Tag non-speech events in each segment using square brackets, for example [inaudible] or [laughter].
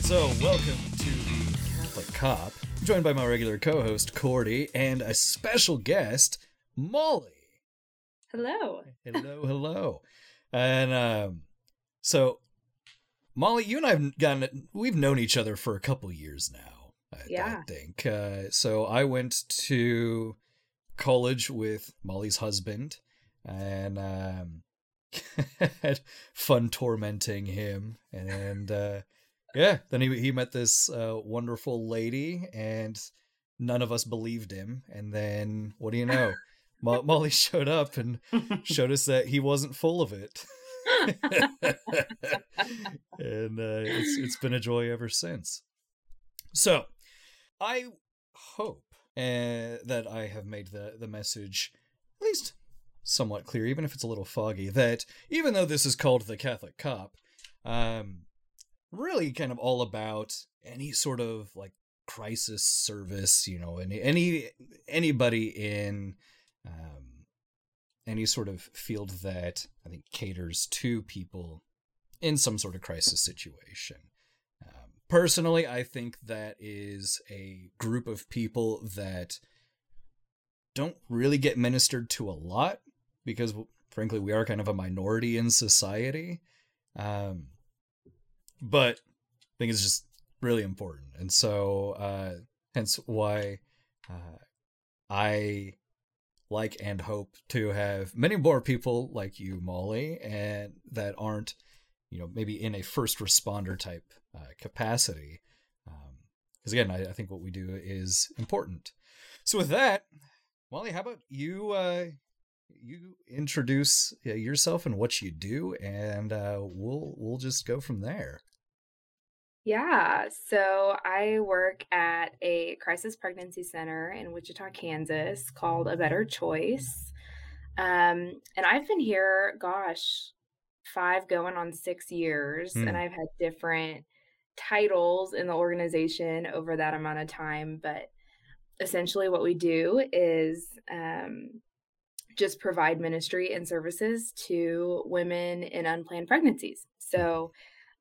right, so welcome to the Catholic Cop. I'm joined by my regular co-host Cordy and a special guest, Molly. Hello. Hello, [laughs] hello. And um, so, Molly, you and I've gotten we've known each other for a couple years now. I, Yeah. I think. Uh, so I went to college with Molly's husband, and um, [laughs] had fun tormenting him. And uh, yeah, then he he met this uh, wonderful lady, and none of us believed him. And then what do you know? Mo- [laughs] Molly showed up and showed us that he wasn't full of it. [laughs] [laughs] and uh, it's it's been a joy ever since. So, I hope uh, that I have made the the message at least somewhat clear, even if it's a little foggy. That even though this is called the Catholic Cop, um, really kind of all about any sort of like crisis service. You know, any any anybody in um, any sort of field that I think caters to people in some sort of crisis situation. Um, personally, I think that is a group of people that don't really get ministered to a lot because, frankly, we are kind of a minority in society. Um, but I think it's just really important, and so uh, hence why uh, I like and hope to have many more people like you, Molly, and that aren't, you know, maybe in a first responder type uh, capacity. Because again, I, I think what we do is important. So with that, Molly, how about you? Uh, you introduce uh, yourself and what you do, and uh, we'll we'll just go from there. Yeah, so I work at a crisis pregnancy center in Wichita, Kansas called A Better Choice. Um, and I've been here, gosh, five going on six years, Hmm. and I've had different titles in the organization over that amount of time. But essentially, what we do is um, just provide ministry and services to women in unplanned pregnancies. So,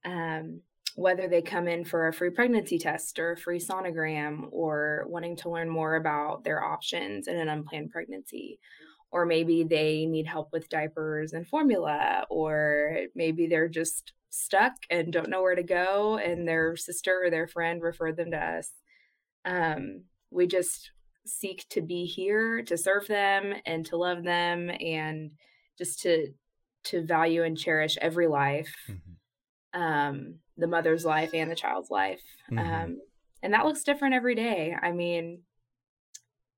um, whether they come in for a free pregnancy test or a free sonogram or wanting to learn more about their options in an unplanned pregnancy. Or maybe they need help with diapers and formula or maybe they're just stuck and don't know where to go and their sister or their friend referred them to us. Um, we just seek to be here to serve them and to love them and just to to value and cherish every life. Mhm. um, the mother's life and the child's life. Mhm. Um, and that looks different every day. I mean,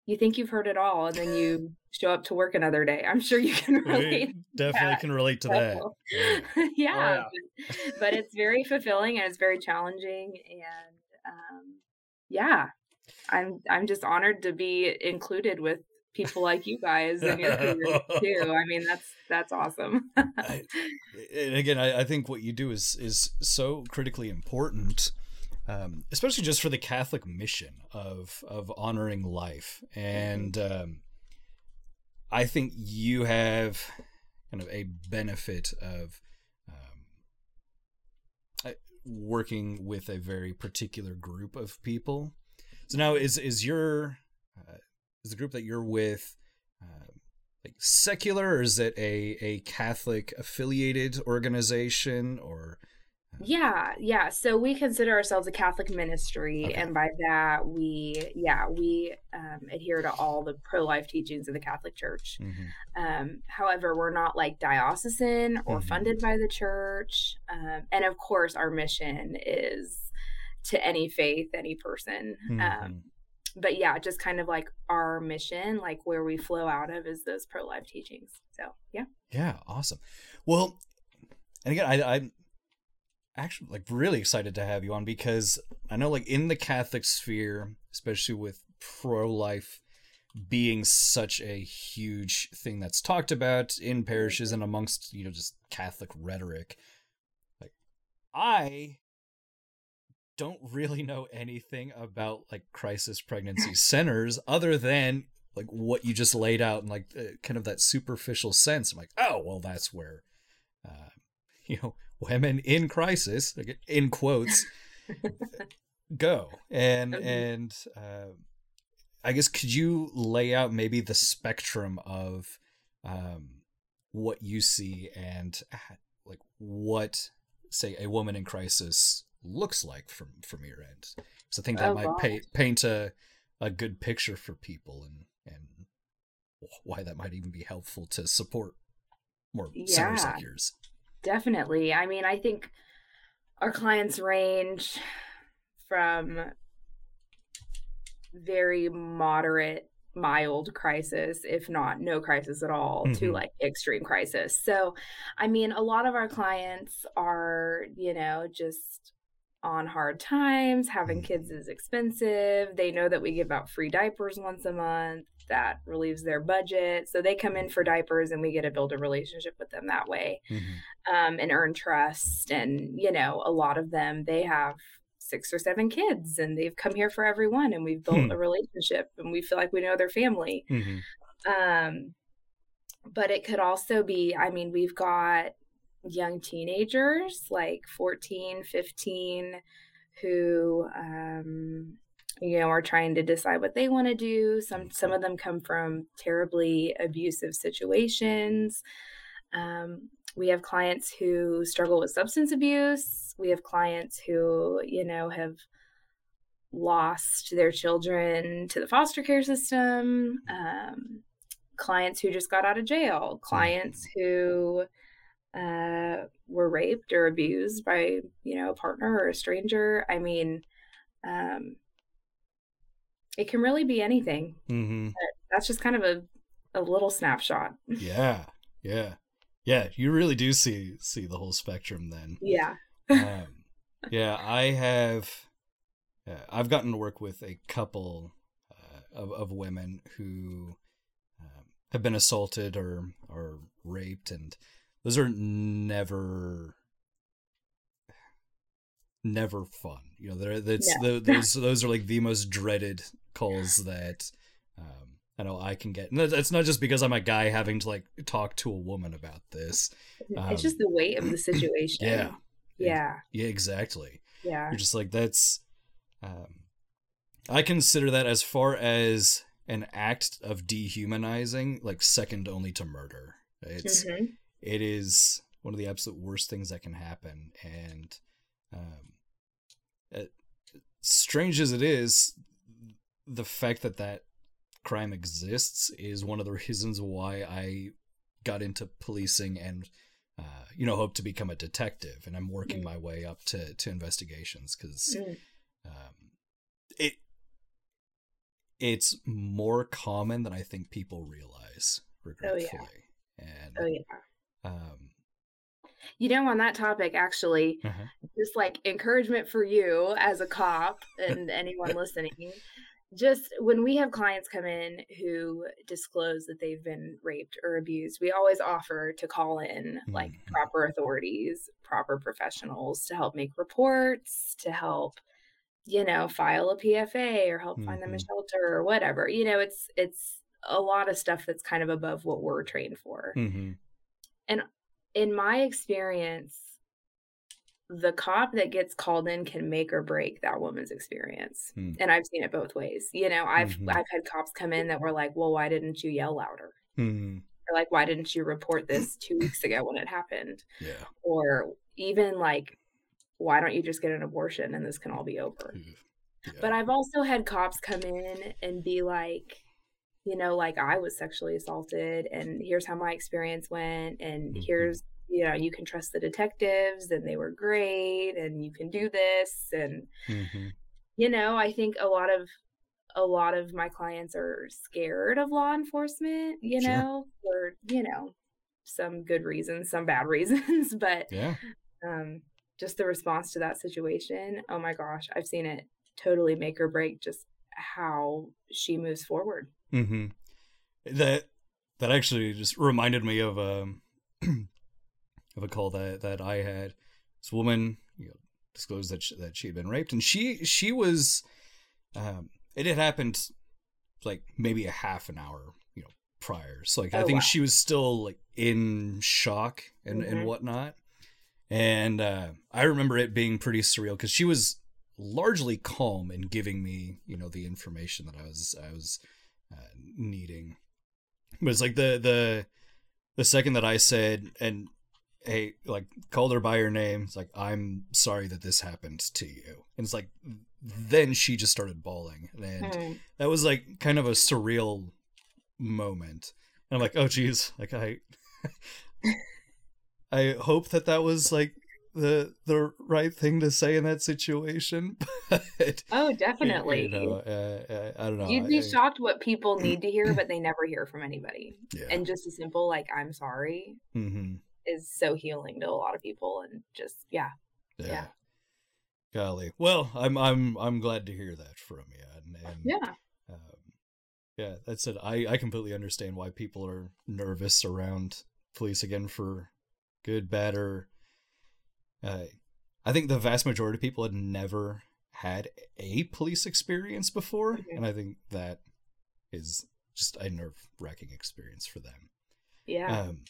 you think you've heard it all, and then you [laughs] show up to work another day. I'm sure you can relate. We definitely can relate to that. Yeah. [laughs] yeah, Oh, But, but it's very fulfilling and it's very challenging. And um, yeah, I'm I'm just honored to be included with people like you guys in your career [laughs] too. I mean, that's that's awesome. I, [laughs] and again, I, I think what you do is is so critically important, um, especially just for the Catholic mission of of honoring life. And um, I think you have kind of a benefit of um, uh, working with a very particular group of people. So now, is is your uh, is the group that you're with? Uh, like secular or is it a a catholic affiliated organization or Yeah, yeah. So we consider ourselves a Catholic ministry, Okay. and by that we, yeah, we um, adhere to all the pro-life teachings of the Catholic Church. Um, however, we're not like diocesan or Mhm. funded by the church, um, and of course, our mission is to any faith, any person. Um, Mhm. But yeah, just kind of like our mission, like where we flow out of, is those pro-life teachings. So yeah. yeah awesome well and again I, i'm actually like really excited to have you on because i know like in the catholic sphere especially with pro-life being such a huge thing that's talked about in parishes and amongst you know just catholic rhetoric like i don't really know anything about like crisis pregnancy [laughs] centers other than like what you just laid out and like uh, kind of that superficial sense. I'm like oh well that's where uh, [laughs] you know women in crisis like, in quotes go. And and uh, I guess could you lay out maybe the spectrum of um, what you see and like what say a woman in crisis looks like from from your end? Because I think that Oh, might pa- paint a a good picture for people and and why that might even be helpful to support more centers like yours. Definitely. I mean, I think our clients range from very moderate, mild crisis, if not no crisis at all, to Mhm. like extreme crisis. So, I mean, a lot of our clients are, you know, just on hard times. Having Mhm. kids is expensive. They know that we give out free diapers once a month. That relieves their budget. So they come in for diapers and we get to build a relationship with them that way Mhm. um, and earn trust. And, you know, a lot of them, they have six or seven kids and they've come here for everyone and we've built Hmm. a relationship and we feel like we know their family. Mhm. Um, but it could also be, I mean, we've got young teenagers like 14, 15 who, um, you know, are trying to decide what they want to do. Some some of them come from terribly abusive situations. Um, we have clients who struggle with substance abuse. We have clients who, you know, have lost their children to the foster care system. Um, clients who just got out of jail. Clients who uh, were raped or abused by, you know, a partner or a stranger. I mean, um, it can really be anything. Mhm. That's just kind of a, a little snapshot. Yeah, yeah, yeah. You really do see see the whole spectrum then. Yeah. Um, [laughs] yeah, I have. Uh, I've gotten to work with a couple uh, of of women who um, have been assaulted or or raped, and those are never never fun. You know, they're that's No. tho- those those are like the most dreaded calls that um, I know I can get. And it's not just because I'm a guy having to like talk to a woman about this. Um, it's just the weight of the [clears throat] situation. Yeah, Yeah. yeah, exactly. Yeah. You're just like that's. Um, I consider that as far as an act of dehumanizing, like second only to murder. It's Mhm. It is one of the absolute worst things that can happen, and um, it, strange as it is, the fact that that crime exists is one of the [laughs] reasons why I got into policing and uh, you know hope to become a detective and i'm working my way up to to investigations because Mm. um, it it's more common than i think people realize regretfully Oh and Oh, yeah. Um You know, on that topic, actually, uh-huh. just like encouragement for you as a cop and anyone listening. Just when we have clients come in who disclose that they've been raped or abused, we always offer to call in like Mhm. proper authorities, proper professionals to help make reports, to help, you know, file a PFA or help find them a Mhm. shelter or whatever. You know, it's it's a lot of stuff that's kind of above what we're trained for Mhm. in my experience, the cop that gets called in can make or break that woman's experience. Hmm. And I've seen it both ways. You know, I've Mhm. I've had cops come in that were like, "Well, why didn't you yell louder?" Mhm. Or like, "Why didn't you report this [laughs] 2 weeks ago when it happened?" yeah Or even like, "Why don't you just get an abortion and this can all be over?" Yeah But I've also had cops come in and be like, you know, like I was sexually assaulted and here's how my experience went and Mhm. here's, you know, you can trust the detectives and they were great and you can do this and Mhm. you know, I think a lot of a lot of my clients are scared of law enforcement, you Sure. know, for, you know, some good reasons, some bad [laughs] reasons, but yeah um, just the response to that situation. Oh my gosh, I've seen it totally make or break just how she moves forward. Hmm That that actually just reminded me of um [clears throat] of a call that that I had. This woman you know, disclosed that she, that she had been raped, and she she was um it had happened like maybe a half an hour you know prior. So like I Oh, think wow. she was still like in shock and and Mhm. whatnot. And uh, I remember it being pretty surreal because she was largely calm in giving me, you know, the information that I was I was uh, needing. But it's like the the the second that I said and hey, like called her by her name, it's like I'm sorry that this happened to you, and it's like then she just started bawling, and that was like kind of a surreal moment. And I'm like, oh geez, like I, [laughs] I hope that that was like the the right thing to say in that situation. [laughs] But Oh, definitely. you know, uh, uh, I don't know. You'd be I- shocked what people need to hear, but they never hear from anybody. [clears throat] Yeah. And just a simple like "I'm sorry" hmm is so healing to a lot of people, and just yeah, yeah. Yeah. Golly. Well, I'm I'm I'm glad to hear that from you. And, and yeah, um, yeah, that's it. I I completely understand why people are nervous around police again for good, bad, or. Uh, I think the vast majority of people had never had a police experience before, Mhm. and I think that is just a nerve wracking experience for them. yeah. Um,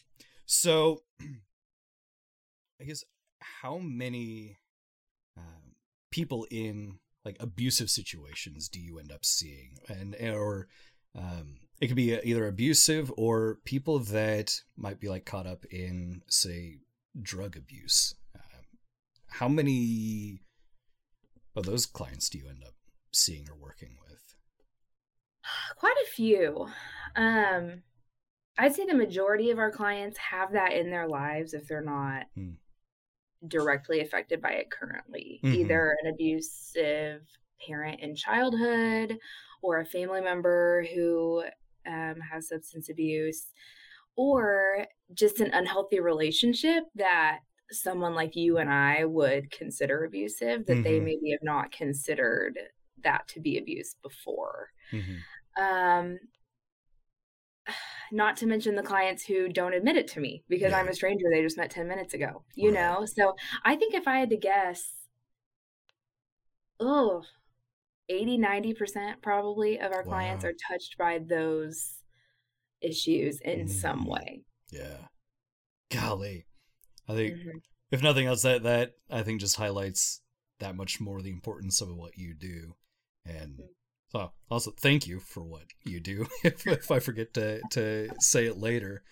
so, [clears throat] I guess how many um, people in like abusive situations do you end up seeing, and or um, it could be either abusive or people that might be like caught up in say drug abuse. How many of those clients do you end up seeing or working with? [sighs] Quite a few. Um, I'd say the majority of our clients have that in their lives if they're not Hmm. directly affected by it currently. Mhm. Either an abusive parent in childhood or a family member who um, has substance abuse or just an unhealthy relationship that someone like you and I would consider abusive that they Mhm. maybe have not considered that to be abuse before. Mhm. Um, [sighs] not to mention the clients who don't admit it to me because Yeah. I'm a stranger they just met 10 minutes ago, you Right. know? So I think if I had to guess, oh, 80, 90% probably of our clients are touched by those issues in some Mm. way. Yeah. Golly. I think Mhm. if nothing else that that I think just highlights that much more the importance of what you do. And Mm. so also thank you for what you do [laughs] if, if I forget to to say it later.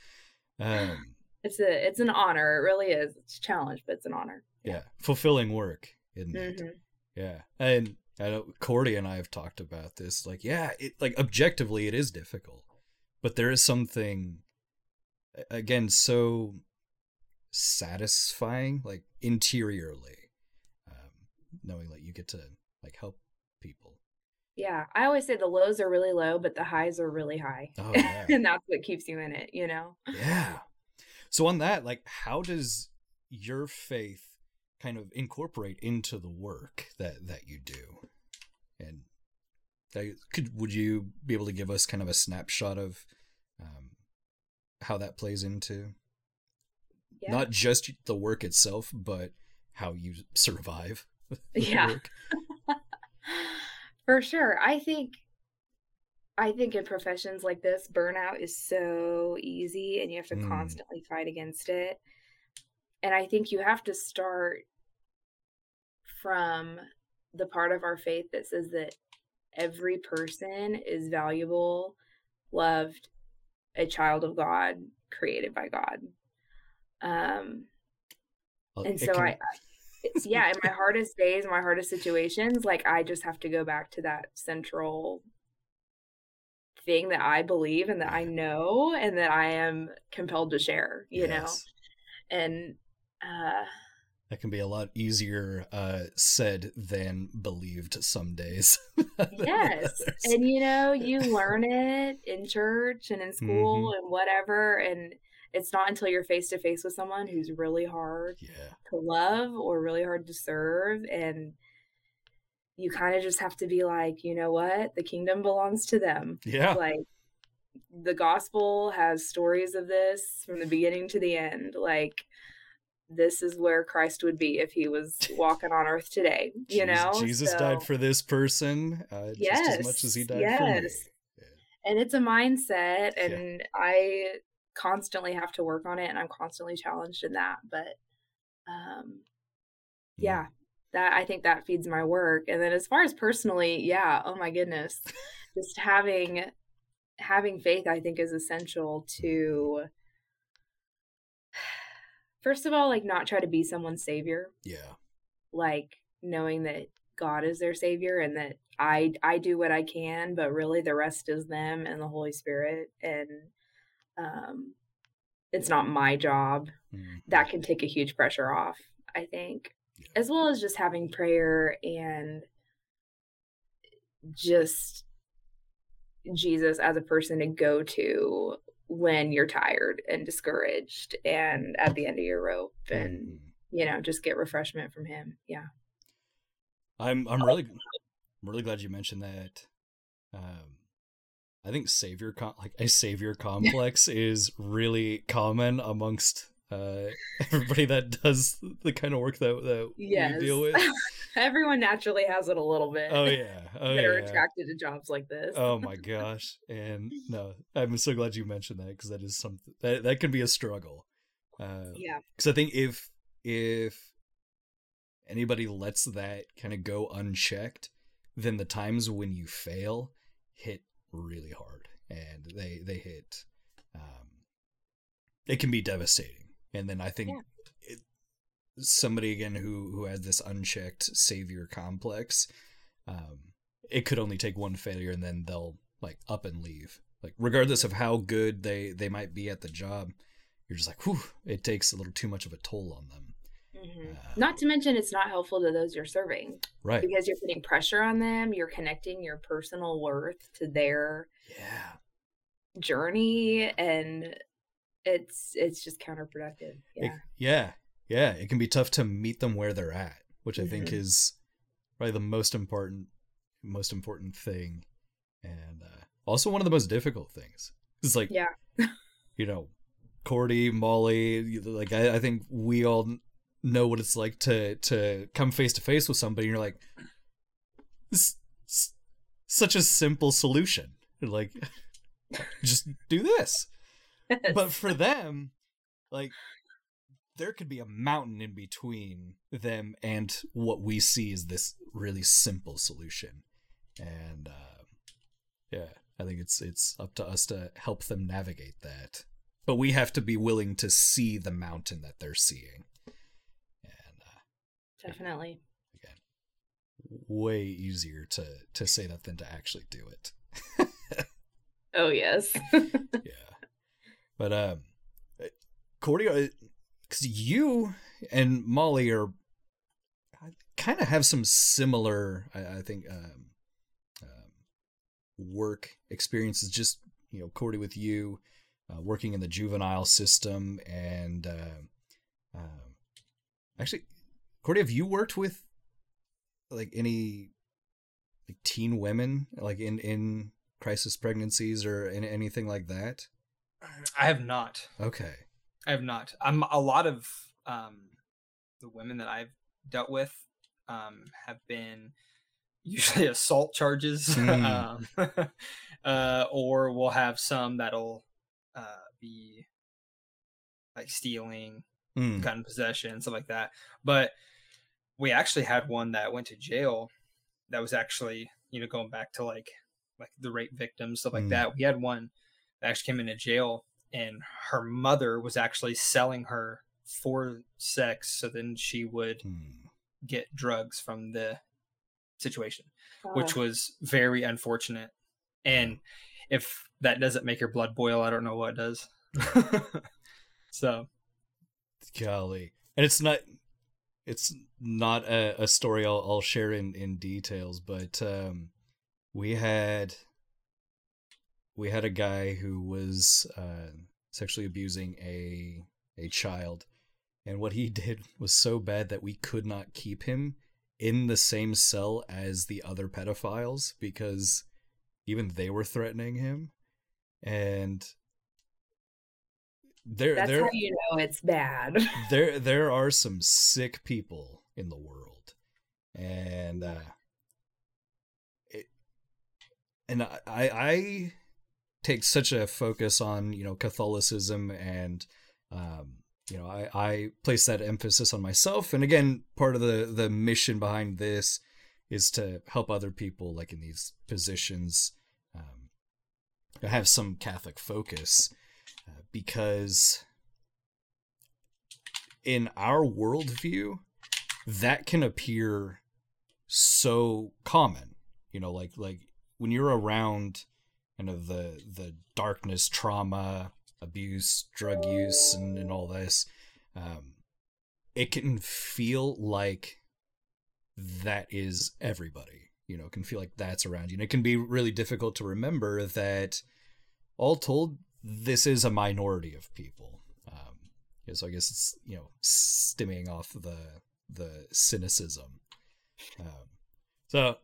Um It's a it's an honor. It really is. It's a challenge, but it's an honor. yeah, fulfilling work, isn't it? Mhm. Yeah. And I know Cordy and I have talked about this. Like, yeah, it like objectively it is difficult. But there is something again so satisfying, like interiorly, um, knowing that you get to like help people. Yeah. I always say the lows are really low, but the highs are really high. Oh [laughs] yeah. and that's what keeps you in it, you know? yeah. So on that, like how does your faith kind of incorporate into the work that that you do? And I, could would you be able to give us kind of a snapshot of um, how that plays into Yeah. not just the work itself, but how you survive? [laughs] Yeah. [laughs] For sure. I think I think in professions like this, burnout is so easy and you have to Mm. constantly fight against it. And I think you have to start from the part of our faith that says that every person is valuable, loved, a child of God, created by God. Um Well, and so can- I, it's, yeah, in my hardest days, my hardest situations, like I just have to go back to that central thing that I believe and that I know and that I am compelled to share, you Yes. know? And uh that can be a lot easier uh, said than believed some days. [laughs] yes. And you know, you [laughs] learn it in church and in school and whatever and it's not until you're face to face with someone who's really hard yeah. to love or really hard to serve and you kind of just have to be like you know what the kingdom belongs to them Yeah. like the gospel has stories of this from the beginning to the end like this is where christ would be if he was [laughs] walking on earth today you Jesus- know Jesus So- died for this person uh, just as much as he Yes, died for me. yes. and it's a mindset Yeah. and i constantly have to work on it and i'm constantly challenged in that but um yeah that I think that feeds my work. And then as far as personally, yeah, oh my goodness. [laughs] Just having having faith I think is essential to [sighs] first of all like not try to be someone's savior. Yeah. Like knowing that God is their savior and that I I do what I can, but really the rest is them and the Holy Spirit and um it's not my job. Mm-hmm. That can take a huge pressure off, I think. As well as just having prayer and just Jesus as a person to go to when you're tired and discouraged and at the end of your rope and mm-hmm. you know just get refreshment from him yeah i'm i'm really i'm really glad you mentioned that um i think savior com- like a savior [laughs] complex is really common amongst uh, everybody that does the kind of work that that yes. we deal with. [laughs] Everyone naturally has it a little bit. Oh yeah, [laughs] oh, that yeah. are attracted to jobs like this. oh my gosh! And no, I'm so glad you mentioned that because that is something that that can be a struggle. Uh, yeah, because I think if if anybody lets that kind of go unchecked, then the times when you fail hit really hard, and they they hit. Um, it can be devastating and then I think yeah. it, somebody again who who has this unchecked savior complex, um, it could only take one failure and then they'll like up and leave. Like regardless of how good they they might be at the job, you're just like, whew, it takes a little too much of a toll on them. Mm-hmm. Uh, not to mention, it's not helpful to those you're serving, right? Because you're putting pressure on them. You're connecting your personal worth to their yeah journey, and it's it's just counterproductive. Yeah. It, yeah. Yeah. It can be tough to meet them where they're at, which I mm-hmm. think is probably the most important most important thing. And uh, also one of the most difficult things. It's like Yeah. [laughs] you know, Cordy, Molly, like I, I think we all know what it's like to to come face to face with somebody and you're like this such a simple solution. Like [laughs] just do this but for them, like there could be a mountain in between them and what we see is this really simple solution. And uh, yeah, I think it's it's up to us to help them navigate that. But we have to be willing to see the mountain that they're seeing. Uh, definitely again, way easier to to say that than to actually do it. [laughs] oh yes. [laughs] yeah. But um, Cordy, because uh, you and Molly are kind of have some similar, I, I think, um, um, work experiences. Just you know, Cordy with you uh, working in the juvenile system, and uh, um, actually, Cordy, have you worked with like any like teen women, like in in crisis pregnancies or in, anything like that? I have not. Okay. I have not. I'm a lot of um, the women that I've dealt with um, have been usually [laughs] assault charges, [laughs] mm. um, [laughs] uh, or we'll have some that'll uh, be like stealing, mm. gun possession, stuff like that. But we actually had one that went to jail. That was actually you know going back to like like the rape victims stuff like mm. that. We had one that actually came into jail and her mother was actually selling her for sex so then she would hmm. get drugs from the situation oh. which was very unfortunate and if that doesn't make your blood boil i don't know what does [laughs] so golly and it's not it's not a, a story I'll, I'll share in in details but um we had we had a guy who was uh, sexually abusing a a child, and what he [laughs] did was so bad that we could not keep him in the same cell as the other pedophiles because even they were threatening him, and there that's there, how you know it's bad. [laughs] there there are some sick people in the world, and uh, it, and I I take such a focus on you know Catholicism and um, you know, I, I place that emphasis on myself. And again, part of the, the mission behind this is to help other people like in these positions um, have some Catholic focus because in our worldview, that can appear so common. You know, like like when you're around you know the the darkness, trauma, abuse, drug use, and, and all this, um, it can feel like that is everybody. You know, can feel like that's around you. And it can be really difficult to remember that all told, this is a minority of people. Um, yeah, so I guess it's, you know, stemming off the the cynicism. Um, so,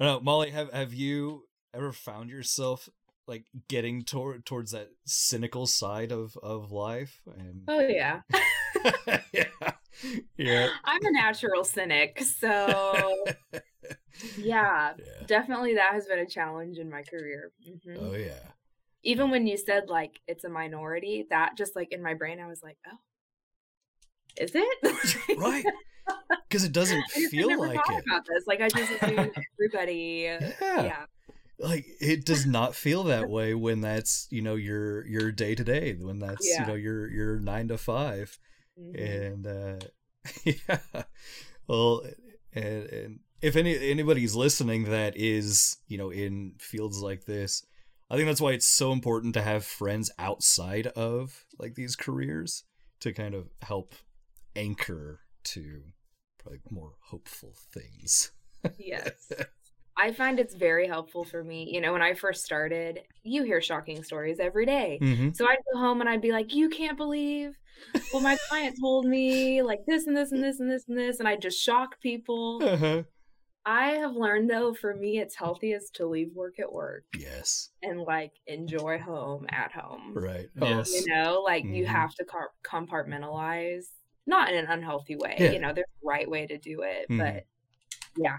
I don't know, Molly, have have you ever found yourself like getting toward towards that cynical side of of life? And Oh yeah. [laughs] yeah, yeah, I'm a natural cynic, so [laughs] yeah, yeah. definitely that has been a challenge in my career. Mhm. Oh yeah. Even when you said like it's a minority, that just like in my brain, I was like, oh, is it? [laughs] right [laughs] because it doesn't feel like it about this. Like I just assumed [laughs] everybody. yeah. Yeah. like it does not feel that way when that's you know your your day to day when that's Yeah. you know your your nine to five Mhm. and uh yeah well and, and if any anybody's listening that is you know in fields like this i think that's why it's so important to have friends outside of like these careers to kind of help anchor to probably more hopeful things Yes. [laughs] I find it's very helpful for me. You know, when I first started, you hear shocking stories every day. mm-hmm. So I'd go home and I'd be like, You can't believe what my [laughs] client told me, like this and this and this and this and this. And I just shock people. uh-huh. I have learned though, for me, it's healthiest to leave work at work yes and like enjoy home at home. right Yes. You know, like you Mhm. have to compartmentalize, not in an unhealthy way. Yeah. You know, there's a right way to do it, Mhm. but yeah,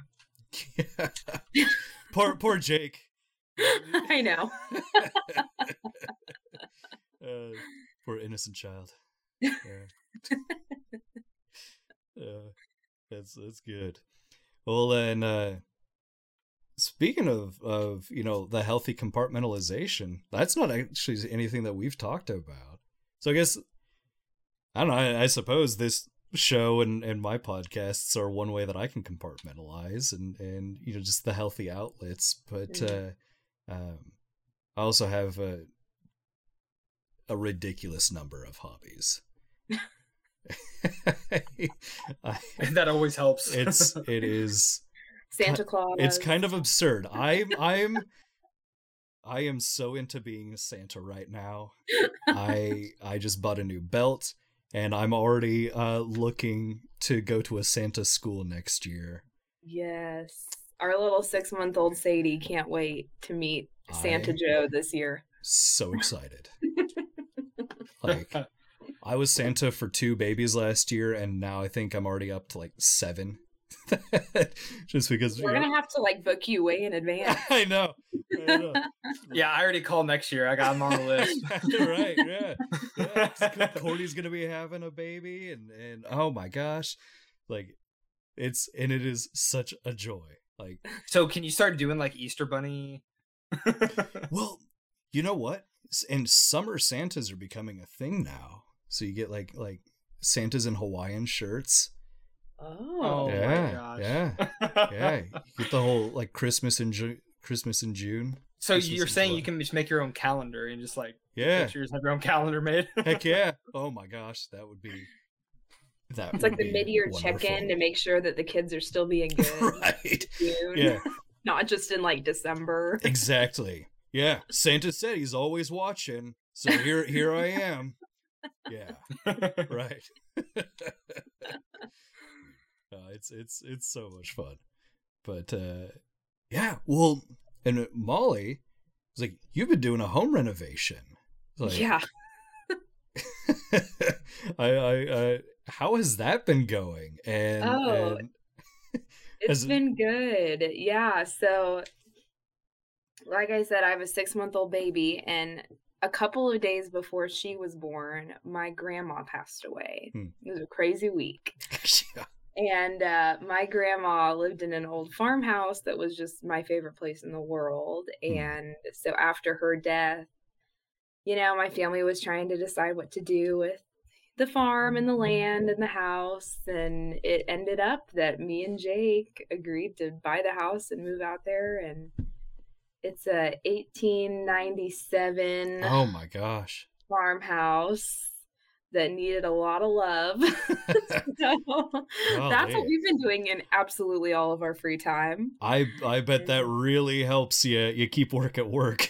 [laughs] poor poor Jake. [laughs] I know. [laughs] uh, poor innocent child. Yeah. uh, that's that's good. Well, then, uh, speaking of of you know the healthy compartmentalization, that's not actually anything that we've talked about. So I guess I don't know. I, I suppose this show and and my podcasts are one way that I can compartmentalize and and you know just the healthy outlets. But uh, um, I also have a a ridiculous number of hobbies. [laughs] [laughs] I, [laughs] that always helps. it's [laughs] it is Santa Claus. it's kind of absurd. I'm I'm I am so into being a Santa right now. I I just bought a new belt and I'm already uh looking to go to a Santa school next year. Yes. Our little six month old Sadie can't wait to meet Santa I- Joe this year. So excited. like I was Santa for two babies last year and now I think I'm already up to like 7. [laughs] just because We're know- gonna have to like book you way in [laughs] advance. I know. I know. yeah, I already called next year. I got him on the list. [laughs] right, yeah. yeah. Cordy's gonna be having a baby, and and oh my gosh, like it's and it is such a joy. Like, so can you start doing like Easter bunny? well, you know what? S- And summer Santas are becoming a thing now. So you get like like Santas in Hawaiian shirts. Oh. Oh my yeah, gosh. yeah, [laughs] yeah. You get the whole like Christmas in Ju- Christmas in June. So Christmas you're in saying you can just make your own calendar and just like Yeah, pictures, have your own calendar made? [laughs] heck yeah. [laughs] Oh my gosh, that would be. That It's like the mid year check in to make sure that the kids are still being good. right. June, Yeah, Not just in like December. exactly. Yeah, Santa said he's always watching, so here here I am. Yeah, [laughs] [laughs] right. [laughs] uh, it's it's it's so much fun, but uh yeah. Well, and Molly was like, "You've been doing a home renovation." Like, yeah. I, I, uh, how has that been going? And, Oh, and It's been good. Yeah. So, like I said, I have a six month old baby, and a couple of days before she was born, my grandma passed away. Hmm. It was a crazy week. [laughs] yeah. And uh, my grandma lived in an old farmhouse that was just my favorite place in the world. Hmm. And so after her death, you know, my family was trying to decide what to do with the farm and the land and the house. And it ended up that me and Jake agreed to buy the house and move out there. And it's a 1897 Oh my gosh. farmhouse that needed a lot of love. [laughs] [laughs] so that's what we've been doing in absolutely all of our free time. I I bet that really helps you you keep work at work.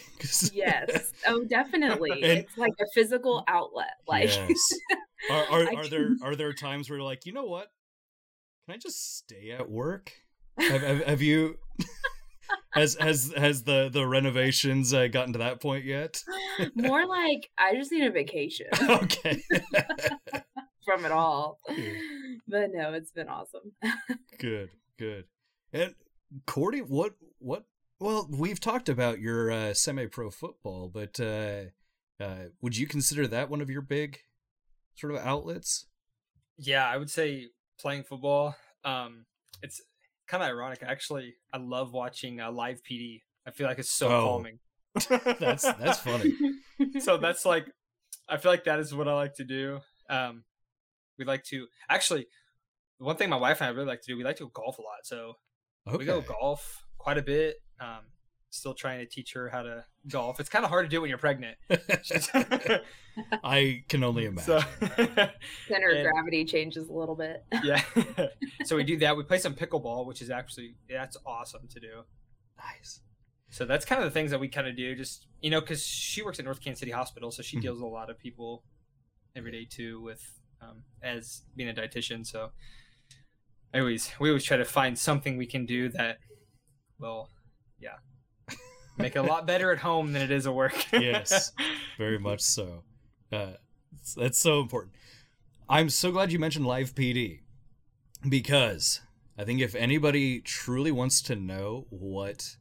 Yes. [laughs] Oh, definitely. And- it's like a physical outlet. Like yes. Are are, are there are there times where you're like, you know what? Can I just stay at work? Have, have, have you has has has the the renovations uh, gotten to that point yet? [gasps] more like I just need a vacation [laughs] okay. [laughs] from it all. Yeah. But no, it's been awesome. [laughs] good. Good. And Cordy, what what? Well, we've talked about your uh, semi-pro football, but uh, uh, would you consider that one of your big sort of outlets? Yeah, I would say playing football. Um, it's kind of ironic. Actually, I love watching uh, live PD. I feel like it's so Oh, calming. [laughs] That's that's funny. [laughs] so that's like, I feel like that is what I like to do. Um, we like to actually. One thing my wife and I really like to do, we like to go golf a lot. So Okay. we go golf quite a bit. Um, still trying to teach her how to golf. It's kind of hard to do when you're pregnant. [laughs] I can only imagine. so Center of And- gravity changes a little bit. [laughs] yeah. [laughs] so we do that. We play some pickleball, which is actually that's awesome to do. nice. So that's kind of the things that we kind of do. Just you know, because she works at North Kansas City Hospital, so she Mhm. deals with a lot of people every day too, with um, as being a dietitian. So anyways, we always try to find something we can do that will, yeah, make it a lot better at home than it is at work. [laughs] Yes. Very much so. Uh, that's so important. I'm so glad you mentioned live PD because I think if anybody truly wants to know what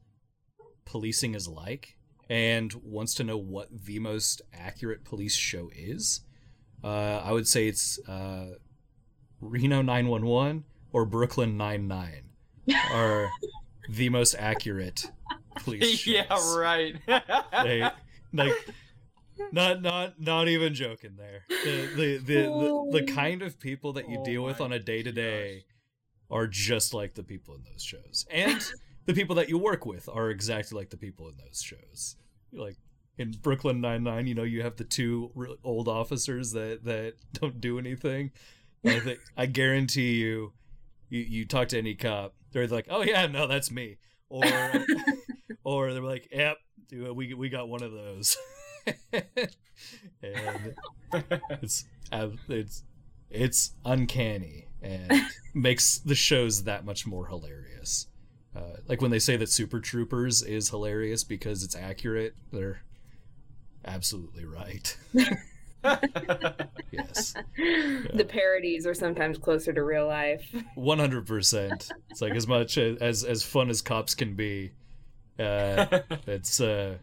policing is like and wants to know what the most accurate police show is, uh, I would say it's uh, Reno 911 or Brooklyn 99 are the most accurate [laughs] shows. yeah, right. [laughs] They, like [laughs] not not not even joking there. The the the, the, the oh. kind of people that you Oh deal with on a day to day are just like the people in those shows. And the people that you work with are exactly like the people in those shows. Like in brooklyn 99 you know you have the two old officers that that don't do anything. I think i guarantee you you, you talk to any cop they're like oh yeah no that's me. Or or they're like yep we we got one of those [laughs] and [laughs] it's uh, it's it's uncanny and [laughs] makes the shows that much more hilarious. Uh, like when they say that Super Troopers is hilarious because it's accurate, they're absolutely right. Yes, The parodies are sometimes closer to real life. one hundred percent. It's like as much as, as as fun as cops can be. Uh, it's uh,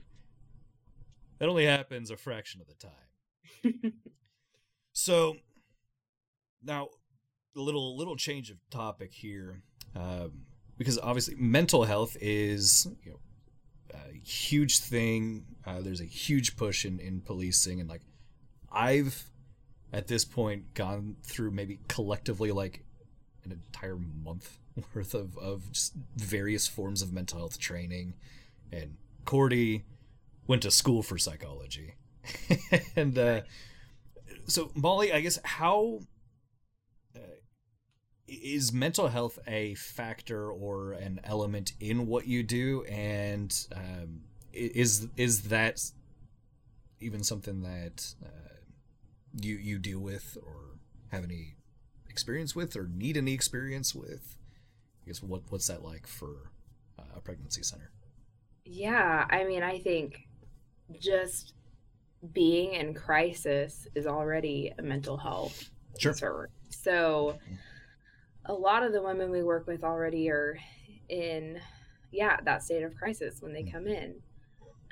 that only happens a fraction of the time. [laughs] so now a little little change of topic here um, because obviously mental health is you know a huge thing uh, there's a huge push in, in policing and like i've at this point gone through maybe collectively like an entire month worth of, of just various forms of mental health training. And cordy went to school for psychology. [laughs] And uh, so molly i guess how uh, is mental health a factor or an element in what you do? And um, is is that even something that uh, you you deal with or have any experience with or need any experience with guess what what's that like for uh, a pregnancy center Yeah, I mean, I think just being in crisis is already a mental health Sure. concern. So a lot of the women we work with already are in yeah, that state of crisis when they Mm. come in.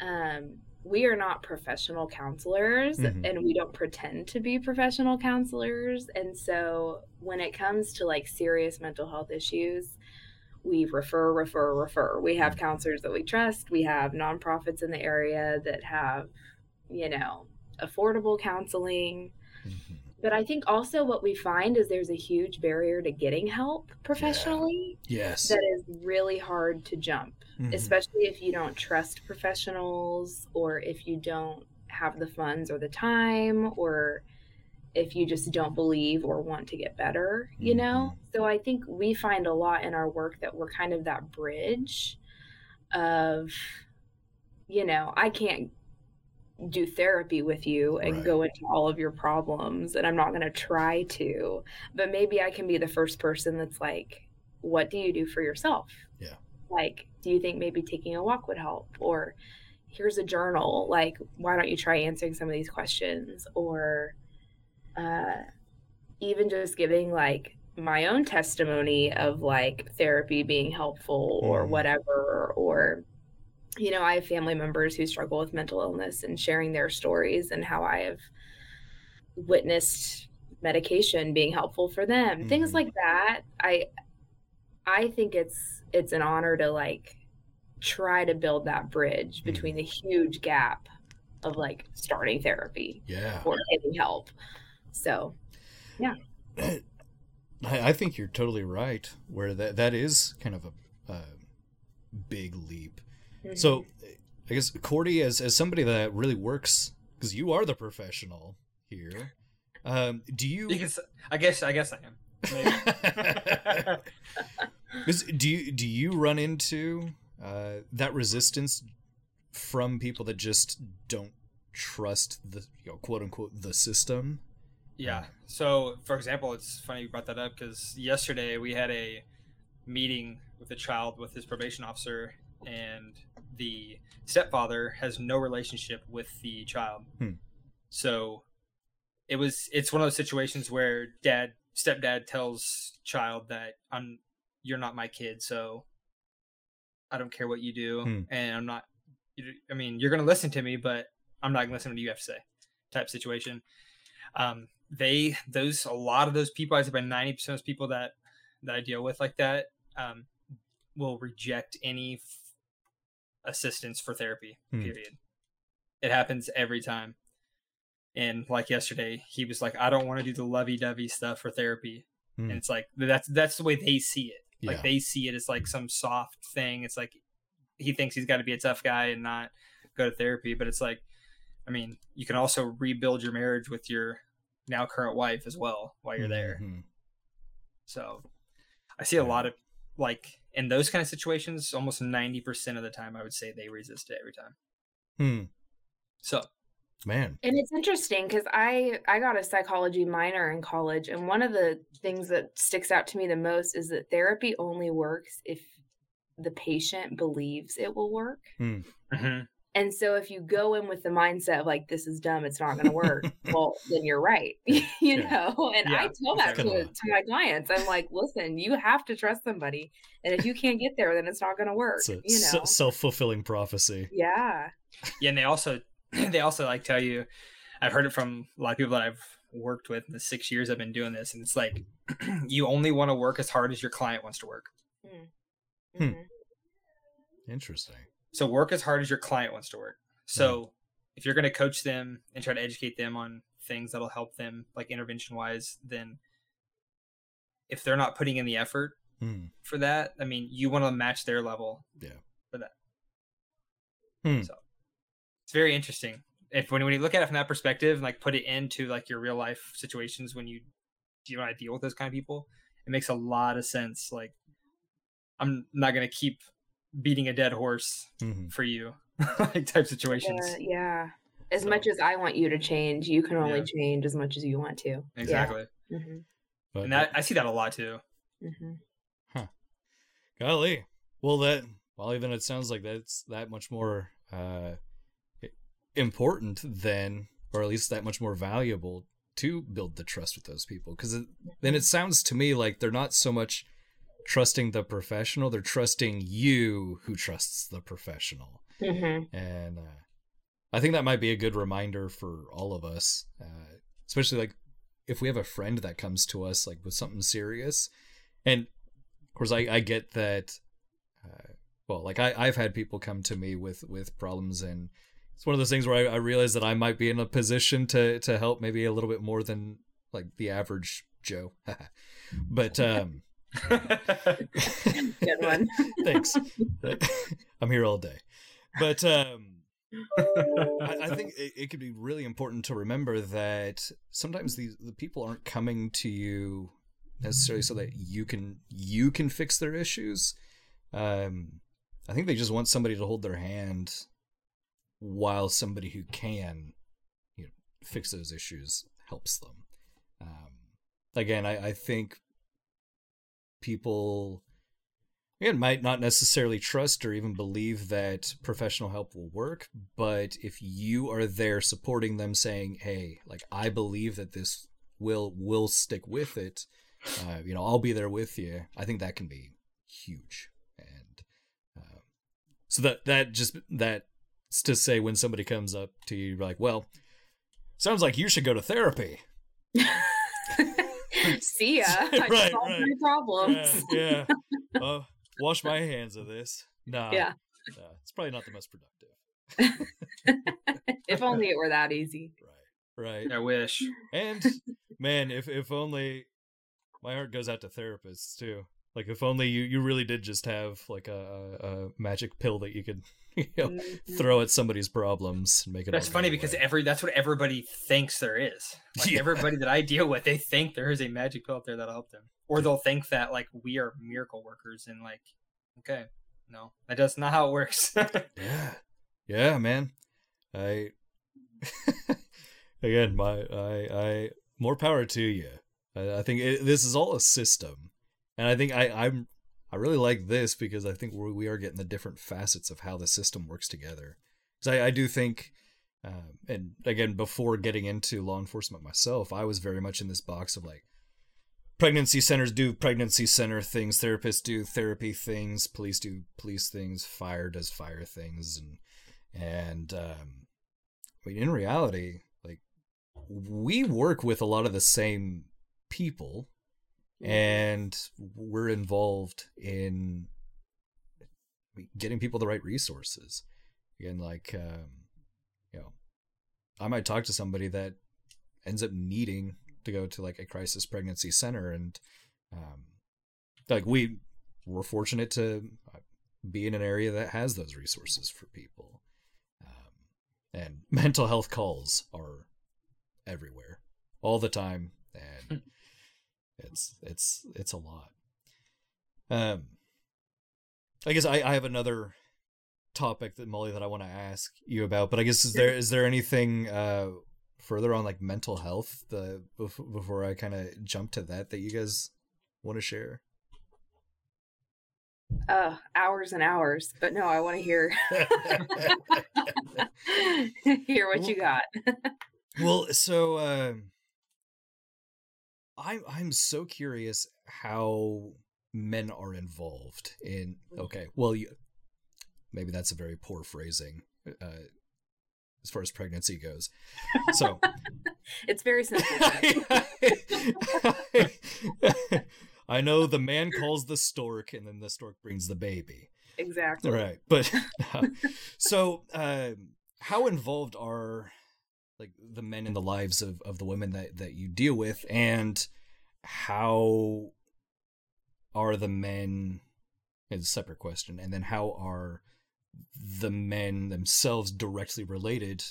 Um we are not professional counselors Mhm. and we don't pretend to be professional counselors. And so when it comes to like serious mental health issues, we refer, refer, refer. We have counselors that we trust. We have nonprofits in the area that have, you know, affordable counseling. Mhm. But I think also what we find is there's a huge barrier to getting help professionally Yes. that is really hard to jump Mhm. especially if you don't trust professionals or if you don't have the funds or the time or if you just don't believe or want to get better, you mm-hmm. know? So I think we find a lot in our work that we're kind of that bridge of, you know, I can't do therapy with you and Right. go into all of your problems and I'm not going to try to, but maybe I can be the first person that's like, what do you do for yourself? Yeah. Like, do you think maybe taking a walk would help? Or here's a journal. Like, why don't you try answering some of these questions? Or uh, even just giving like my own testimony of like therapy being helpful or Mhm. whatever. Or, you know, I have family members who struggle with mental illness and sharing their stories and how I have witnessed medication being helpful for them. Things Mhm. like that. I I think it's it's an honor to like try to build that bridge between the huge gap of like starting therapy yeah. or getting help. So yeah. [clears throat] I think you're totally right. Where that that is kind of a, a big leap. So, I guess Cordy, as as somebody that really works, because you are the professional here. Um, do you? You can s- I guess I guess I am. [laughs] Maybe. Do you do you run into uh, that resistance from people that just don't trust the you know, quote unquote the system? Yeah. So, for example, it's funny you brought that up because yesterday we had a meeting with a child with his probation officer, and the stepfather has no relationship with the child. Hmm. So, it was it's one of those situations where dad stepdad tells child that I'm you're not my kid, so I don't care what you do, Hmm. and I'm not. I mean, you're gonna listen to me, but I'm not gonna listen to what you have to say. Type situation um, they those a lot of those people, I say about ninety percent of those people that that I deal with like that, um, will reject any f- assistance for therapy. Hmm. Period. It happens every time. And like yesterday, he was like, "I don't want to do the lovey-dovey stuff for therapy," Hmm. and it's like that's that's the way they see it. Like Yeah. they see it as like some soft thing. It's like he thinks he's got to be a tough guy and not go to therapy, but it's like, I mean, you can also rebuild your marriage with your now current wife as well while you're there. Mhm. So I see a lot of like in those kind of situations, almost ninety percent of the time, I would say they resist it every time. Hmm. So Man. And it's interesting because I I got a psychology minor in college, and one of the things that sticks out to me the most is that therapy only works if the patient believes it will work. And so if you go in with the mindset of like this is dumb, it's not going to work, [laughs] well then you're right, [laughs] you Yeah. know. And I tell that to, to my clients. I'm like, listen, you have to trust somebody, and if you can't get there, then it's not going to work. It's a You know. self fulfilling prophecy. yeah. yeah, and they also [clears throat] they also like tell you, I've heard it from a lot of people that I've worked with in the six years I've been doing this, and it's like [clears throat] you only want to work as hard as your client wants to work. Hmm. Mhm. Interesting. So work as hard as your client wants to work. So if you're going to coach them and try to educate them on things that'll help them, like intervention wise, then if they're not putting in the effort Hmm. for that, I mean, you want to match their level. Yeah. For that. Hmm. So it's very interesting. If when, when you look at it from that perspective, and like put it into like your real life situations when you do you want to deal with those kind of people, it makes a lot of sense. Like I'm not going to keep beating a dead horse Mhm. for you [laughs] like type situations Uh, yeah. As So- much as I want you to change, you can only Yeah. change as much as you want to. exactly Yeah. hmm But, and that i see that a lot too hmm golly. Well, that, well, even it sounds like that's that much more uh, important than, or at least that much more valuable to build the trust with those people. Because then Mm-hmm. it sounds to me like they're not so much trusting the professional, they're trusting you who trusts the professional. hmm And uh, I think that might be a good reminder for all of us, uh, especially like if we have a friend that comes to us like with something serious, and of course I, I get that. Uh, well, like I, I've had people come to me with with problems, and it's one of those things where I, I realize that I might be in a position to to help maybe a little bit more than like the average Joe. [laughs] but um, [laughs] Good one. [laughs] thanks. [laughs] I'm here all day, but um. I, I think it, it could be really important to remember that sometimes these the people aren't coming to you necessarily so that you can you can fix their issues. Um, I think they just want somebody to hold their hand while somebody who can, you know, fix those issues helps them. Um, again, I, I think people again might not necessarily trust or even believe that professional help will work but if you are there supporting them saying hey like i believe that this will will stick with it uh, you know i'll be there with you i think that can be huge. And uh, so that that just that's to say when somebody comes up to you like well sounds like you should go to therapy [laughs] [laughs] See ya. [laughs] I Right, solved right. my problems. yeah, yeah. [laughs] Uh, wash my hands of this. Nah, Yeah. nah, it's probably not the most productive. if only it were that easy. Right, right. I wish. And man, if if only my heart goes out to therapists too. Like if only you you really did just have like a, a, a magic pill that you could [laughs] you know, Mhm. throw at somebody's problems and make it. That's all funny because away. every that's what everybody thinks there is. [laughs] Like Yeah. everybody that I deal with, they think there is a magic pill out there that'll help them, or they'll think that like we are miracle workers and like, okay, no, that does not how it works. [laughs] Yeah, yeah, man. I again, my I I more power to you. I, I think it, this is all a system, and I think I I'm I really like this because I think we we are getting the different facets of how the system works together. Because I I do think. Um, and again, before getting into law enforcement myself, I was very much in this box of like, pregnancy centers do pregnancy center things, therapists do therapy things, police do police things, fire does fire things, and and um, I mean, in reality, like we work with a lot of the same people, and we're involved in getting people the right resources. Again, like um, you know, I might talk to somebody that ends up needing to go to like a crisis pregnancy center, and um, like we we're fortunate to uh, be in an area that has those resources for people. Um, and [laughs] mental health calls are everywhere, all the time, and it's it's it's a lot. Um, I guess I, I have another topic that Molly that I want to ask you about, but I guess is there is there anything uh further on like mental health the bef- before I kind of jump to that that you guys want to share? Uh, hours and hours. But no, I want to hear [laughs] [laughs] hear what you got. well, so um I'm I'm so curious how men are involved in okay, well you maybe that's a very poor phrasing uh as far as pregnancy goes. So [laughs] It's very simple. [laughs] [laughs] I know the man calls the stork and then the stork brings the baby. exactly. Right. But so um how involved are like the men in the lives of, of the women that, that you deal with and how are the men is a separate question and then how are the men themselves directly related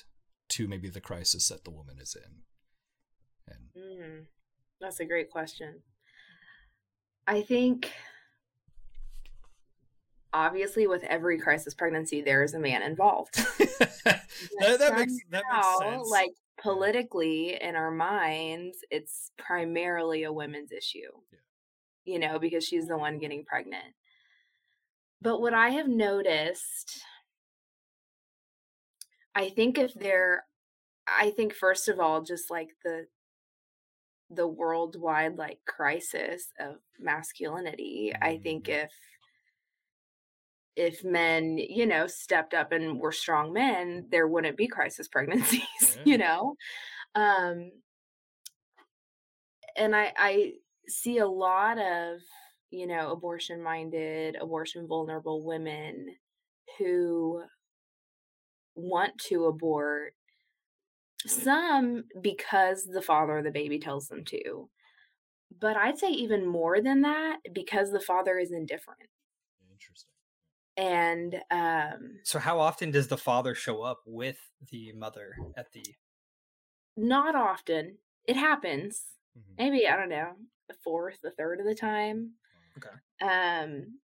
to maybe the crisis that the woman is in and Mm, that's a great question. I think obviously with every crisis pregnancy there is a man involved. [laughs] [laughs] that, that makes that makes sense like politically in our minds, it's primarily a women's issue. Yeah. You know, because she's the one getting pregnant. But what I have noticed, I think if there, I think first of all, just like the the worldwide like crisis of masculinity, I think Mm. if if men, you know, stepped up and were strong men, there wouldn't be crisis [laughs] pregnancies, Yeah. you know? Um and I I see a lot of, you know, abortion minded, abortion vulnerable women who want to abort some because the father of the baby tells them to. But I'd say even more than that because the father is indifferent. And um So how often does the father show up with the mother at the not often. It happens. Mhm. Maybe, I don't know, the fourth, the third of the time. Okay. Um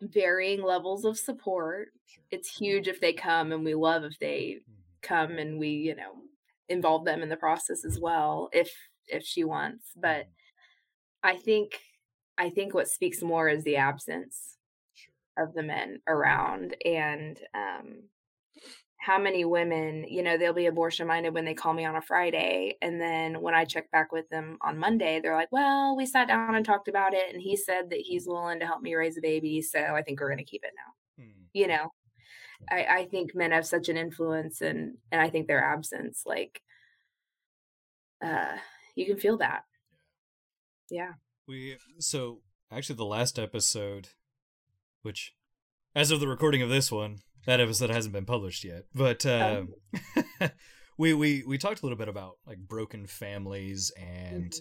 varying levels of support. Sure. It's huge if they come and we love if they Mhm. come and we, you know, involve them in the process as well if if she wants. But Mhm. I think I think what speaks more is the absence. Of the men around and um how many women, you know, they'll be abortion minded when they call me on a Friday and then when I check back with them on Monday, they're like, "Well, we sat down and talked about it and he said that he's willing to help me raise a baby, so I think we're going to keep it now." Mhm. You know. I I think men have such an influence and and I think their absence like uh you can feel that. Yeah. We so actually the last episode, which as of the recording of this one, that episode hasn't been published yet. But um, [laughs] we we we talked a little bit about like broken families and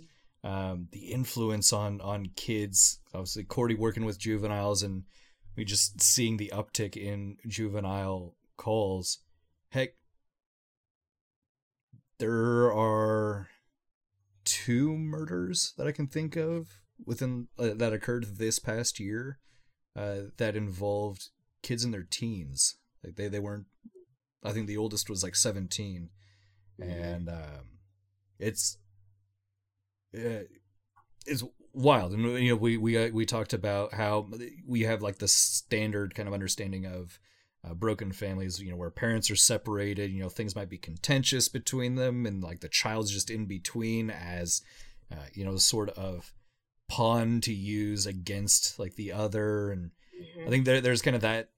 Mhm. um, the influence on on kids. Obviously, Cordy working with juveniles, and we just seeing the uptick in juvenile calls. Heck, there are two murders that I can think of within uh, that occurred this past year uh, that involved kids in their teens. Like they they weren't. I think the oldest was like seventeen, and um, it's uh, it's wild. And you know, we we uh, we talked about how we have like the standard kind of understanding of uh, broken families. You know, where parents are separated. You know, things might be contentious between them, and like the child's just in between as uh, you know, sort of pawn to use against like the other and Mhm. I think there, there's kind of that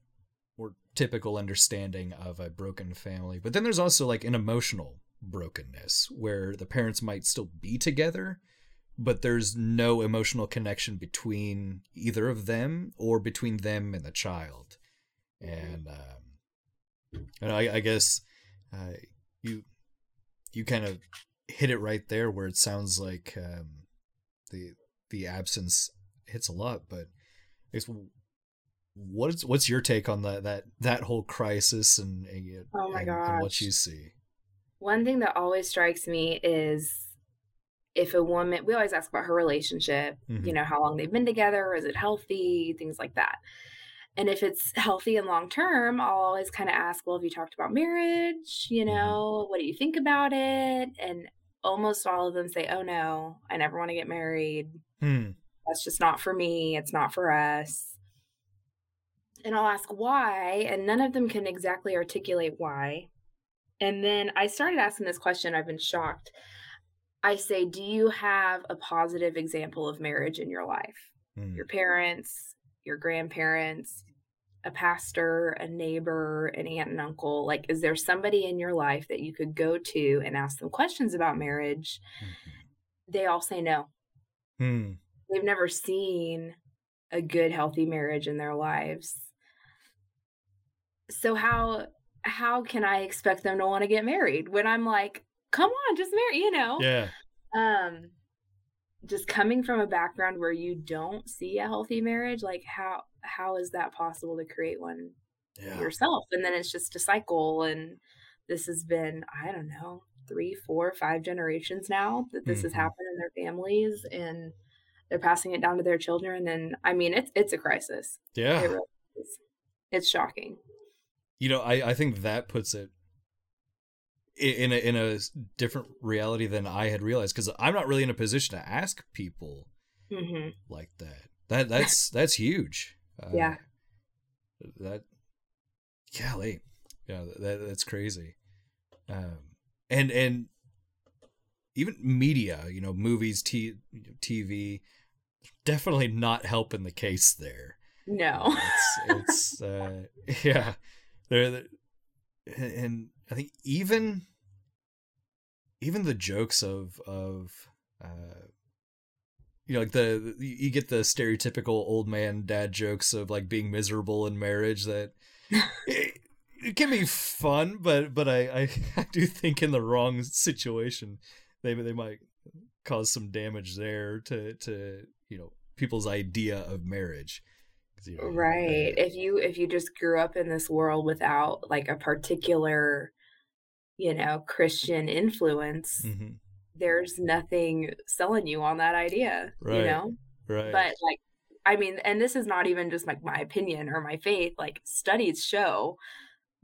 more typical understanding of a broken family. But then there's also like an emotional brokenness where the parents might still be together, but there's no emotional connection between either of them or between them and the child. And, um, and I, I guess uh, you you kind of hit it right there where it sounds like um, the the absence hits a lot, but I guess what's what's your take on that that that whole crisis and and, Oh and, and what you see? One thing that always strikes me is if a woman, we always ask about her relationship, Mhm. you know, how long they've been together, is it healthy, things like that. And if it's healthy and long term, I'll always kind of ask, well, have you talked about marriage? You Mhm. know, what do you think about it? And almost all of them say, oh no, I never want to get married. Hmm. That's just not for me. It's not for us. And I'll ask why, and none of them can exactly articulate why. And then I started asking this question. I've been shocked. I say, Do you have a positive example of marriage in your life? Hmm. Your parents, your grandparents, a pastor, a neighbor, an aunt and uncle? Like, is there somebody in your life that you could go to and ask them questions about marriage? They all say no. Hmm. They've never seen a good, healthy marriage in their lives. So how how can I expect them to want to get married when I'm like, come on, just marry, you know? Yeah. um just coming from a background where you don't see a healthy marriage like how how is that possible to create one Yeah. yourself and then it's just a cycle and this has been i don't know three four five generations now that this has Mhm. happened in their families and they're passing it down to their children and i mean it's it's a crisis Yeah. it really it's shocking You know, I I think that puts it in a in a different reality than I had realized because I'm not really in a position to ask people hmm like that. That that's [laughs] that's huge. Uh, Yeah. That, golly, yeah, that that's crazy. Um, and and even media, you know, movies, t- TV, definitely not helping the case there. No. it's it's [laughs] uh, [laughs] yeah, there and I think even even the jokes of of uh, you know like the you get the stereotypical old man dad jokes of like being miserable in marriage that [laughs] it, it can be fun, but but I, I [laughs] I do think in the wrong situation they they might cause some damage there to to you know people's idea of marriage. Right. If you if you just grew up in this world without like a particular, you know, Christian influence, mm-hmm. there's nothing selling you on that idea. Right. You know? Right. But like I mean, and this is not even just like my opinion or my faith, like studies show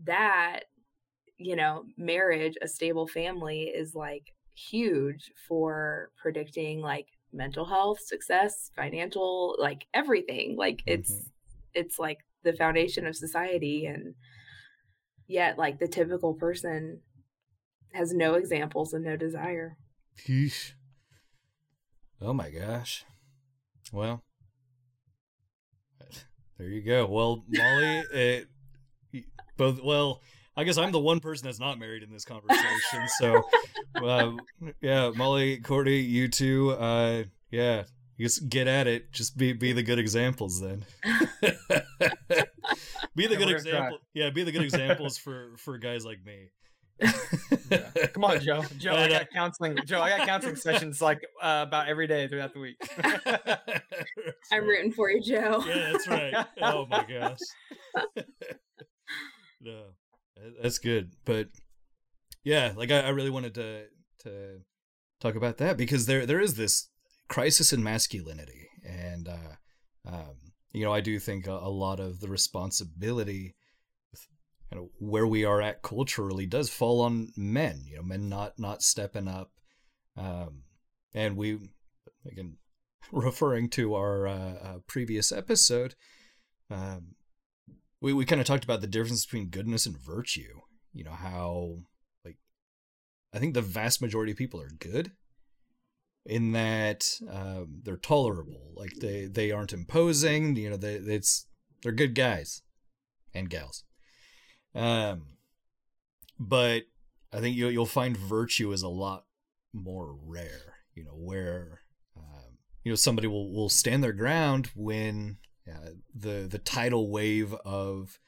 that, you know, marriage, a stable family is like huge for predicting like mental health, success, financial, like everything. Like it's mm-hmm. it's like the foundation of society and yet like the typical person has no examples and no desire. Yeesh. Oh my gosh. Well, there you go. Well, Molly, [laughs] it, both well, I guess I'm the one person that's not married in this conversation. So, [laughs] uh, yeah, Molly, Cordy, you two, uh, yeah, just get at it. Just be be the good examples then. [laughs] be the good example. Yeah, be the good examples for for guys like me. yeah. Come on, Joe. [laughs] Joe, I got counseling. Joe, I got counseling sessions like uh, about every day throughout the week. I'm rooting for you, Joe. Yeah, that's right. Oh my gosh. no, that's good. But yeah, like I, I really wanted to to talk about that because there there is this crisis in masculinity, and uh, um, you know I do think a, a lot of the responsibility kind of where we are at culturally does fall on men. You know, men not not stepping up, um, and we again [laughs] referring to our uh, uh, previous episode. Um, we, we kind of talked about the difference between goodness and virtue. You know, how, like, I think the vast majority of people are good in that um, they're tolerable. Like, they, they aren't imposing. You know, they, it's, they're good guys and gals. Um, but I think you'll, you'll find virtue is a lot more rare, you know, where, um, you know, somebody will, will stand their ground when uh, the the tidal wave of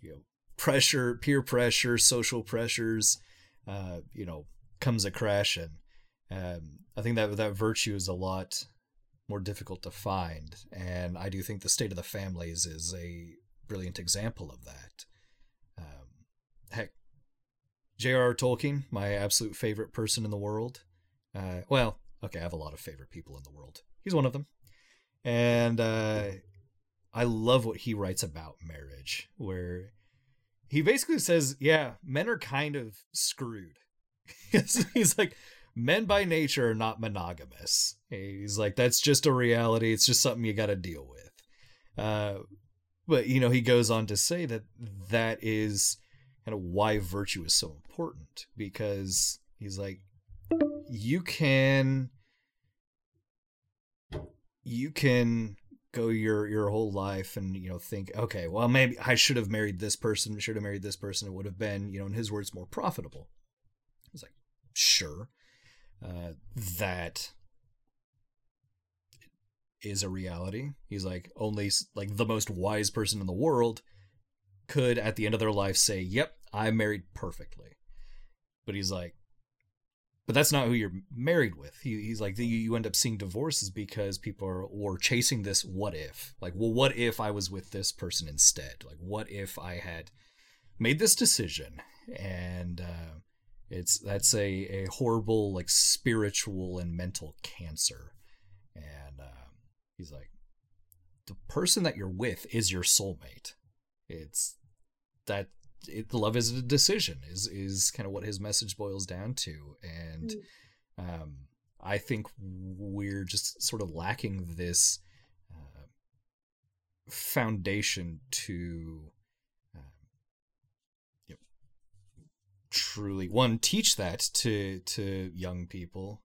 you know pressure, peer pressure, social pressures, uh, you know, comes a crash, and um, I think that that virtue is a lot more difficult to find, and I do think the state of the families is a brilliant example of that. Um, heck, J.R.R. Tolkien, my absolute favorite person in the world. Uh, well, okay, I have a lot of favorite people in the world. He's one of them, and uh, I love what he writes about marriage, where he basically says, yeah, men are kind of screwed. [laughs] He's like, men by nature are not monogamous. He's like, that's just a reality. It's just something you got to deal with. Uh, but, you know, he goes on to say that that is kind of why virtue is so important because he's like, you can. You can go your your whole life and you know think okay well maybe i should have married this person should have married this person it would have been you know in his words more profitable. He's like sure. Uh, that is a reality. He's like only like the most wise person in the world could at the end of their life say yep i married perfectly. But he's like but that's not who you're married with. He, he's like, you, end up seeing divorces because people are or chasing this what if. Like, well, what if I was with this person instead? Like, what if I had made this decision? And uh, it's that's a, a horrible, like, spiritual and mental cancer. And uh, he's like, the person that you're with is your soulmate. It's that it, love is a decision is is kind of what his message boils down to and mm. um, i think we're just sort of lacking this uh, foundation to uh, you know, truly one teach that to to young people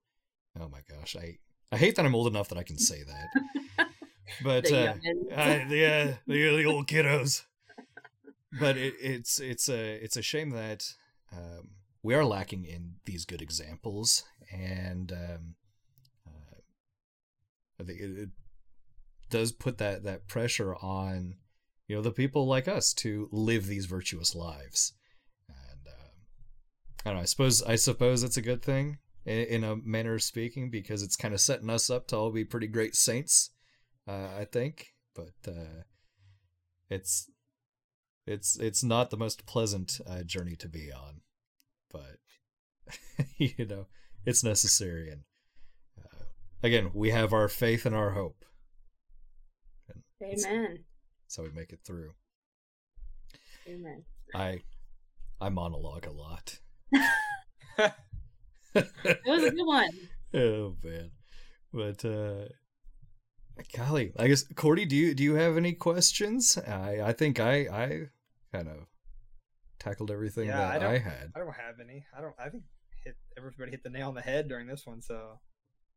oh my gosh i i hate that i'm old enough that i can say that [laughs] but The uh, uh, the, uh, the the old kiddos. But it, it's it's a it's a shame that um, we are lacking in these good examples, and um, uh, I think it, it does put that that pressure on you know the people like us to live these virtuous lives. And um, I don't know. I suppose I suppose it's a good thing in, in a manner of speaking because it's kind of setting us up to all be pretty great saints. Uh, I think, but uh, it's it's it's not the most pleasant uh, journey to be on, but [laughs] you know it's necessary. And uh, again, we have our faith and our hope. And Amen. That's how we make it through. Amen. I I monologue a lot. [laughs] [laughs] It was a good one. oh man, but uh, golly, I guess Cordy, do you do you have any questions? I I think I I kind of tackled everything Yeah, that I, don't- had. I don't have any. I don't. I think hit everybody hit the nail on the head during this one. So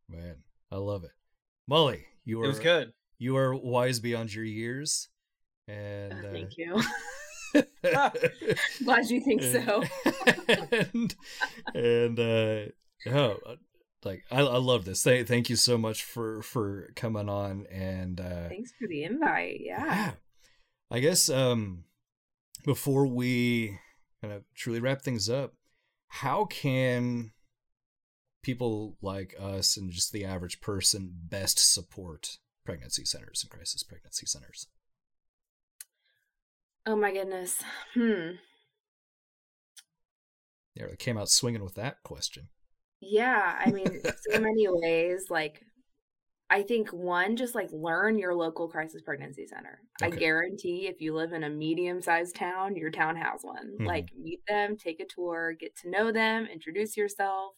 Man, I love it. Molly, you it was are good. you are wise beyond your years, and [laughs] Oh, uh, thank you. [laughs] Glad you think so. and and uh oh like I, I love this thank, thank you so much for for coming on and uh Thanks for the invite. Yeah. i guess um before we kind of truly wrap things up how can people like us and just the average person best support pregnancy centers and crisis pregnancy centers Oh my goodness. Hmm. yeah they came out swinging with that question Yeah, I mean, so [laughs] many ways. Like, I think one, just like learn your local crisis pregnancy center. I guarantee if you live in a medium sized town, your town has one. Mhm. Like, meet them, take a tour, get to know them, introduce yourself.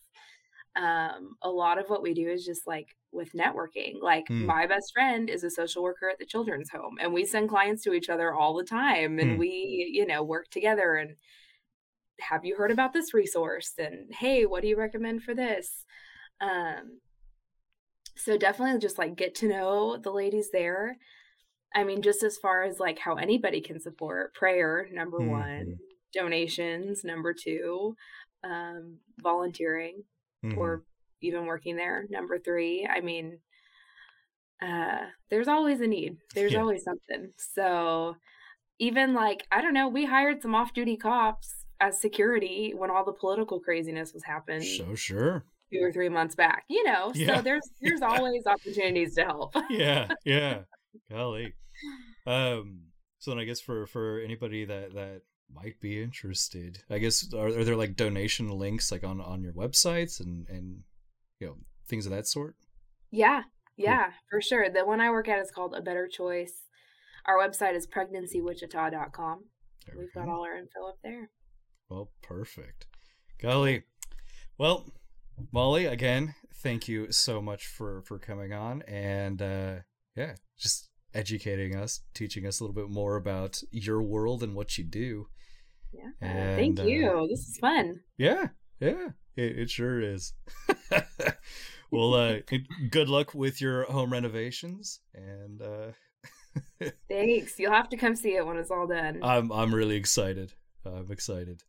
Um, a lot of what we do is just like with networking. Like, Mm. my best friend is a social worker at the children's home, and we send clients to each other all the time, and Mm. we, you know, work together and have you heard about this resource and hey what do you recommend for this um so definitely just like get to know the ladies there i mean just as far as like how anybody can support prayer number Mhm. one donations number two um volunteering Mhm. or even working there number three i mean uh there's always a need there's Yeah. always something so even like i don't know we hired some off-duty cops as security when all the political craziness was happening so sure two or three months back you know Yeah. so there's [laughs] there's always opportunities to help [laughs] yeah, yeah. Golly. Um so then I guess for for anybody that that might be interested, I guess are, are there like donation links like on on your websites and and you know things of that sort? yeah yeah for sure the one i work at is called a better choice our website is pregnancywichita.com There we we've got all our info up there Well, perfect. Golly. Well, Molly, again, thank you so much for for coming on and uh yeah, just educating us, teaching us a little bit more about your world and what you do. yeah And, thank uh, you this is fun Yeah, yeah, it, it sure is. [laughs] well, uh, [laughs] good luck with your home renovations, and uh, [laughs] thanks you'll have to come see it when it's all done I'm I'm really excited. I'm excited.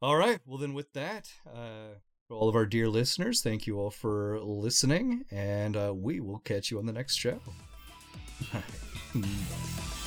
All right, well then, with that, uh, all of our dear listeners, thank you all for listening, and uh, we will catch you on the next show. [laughs]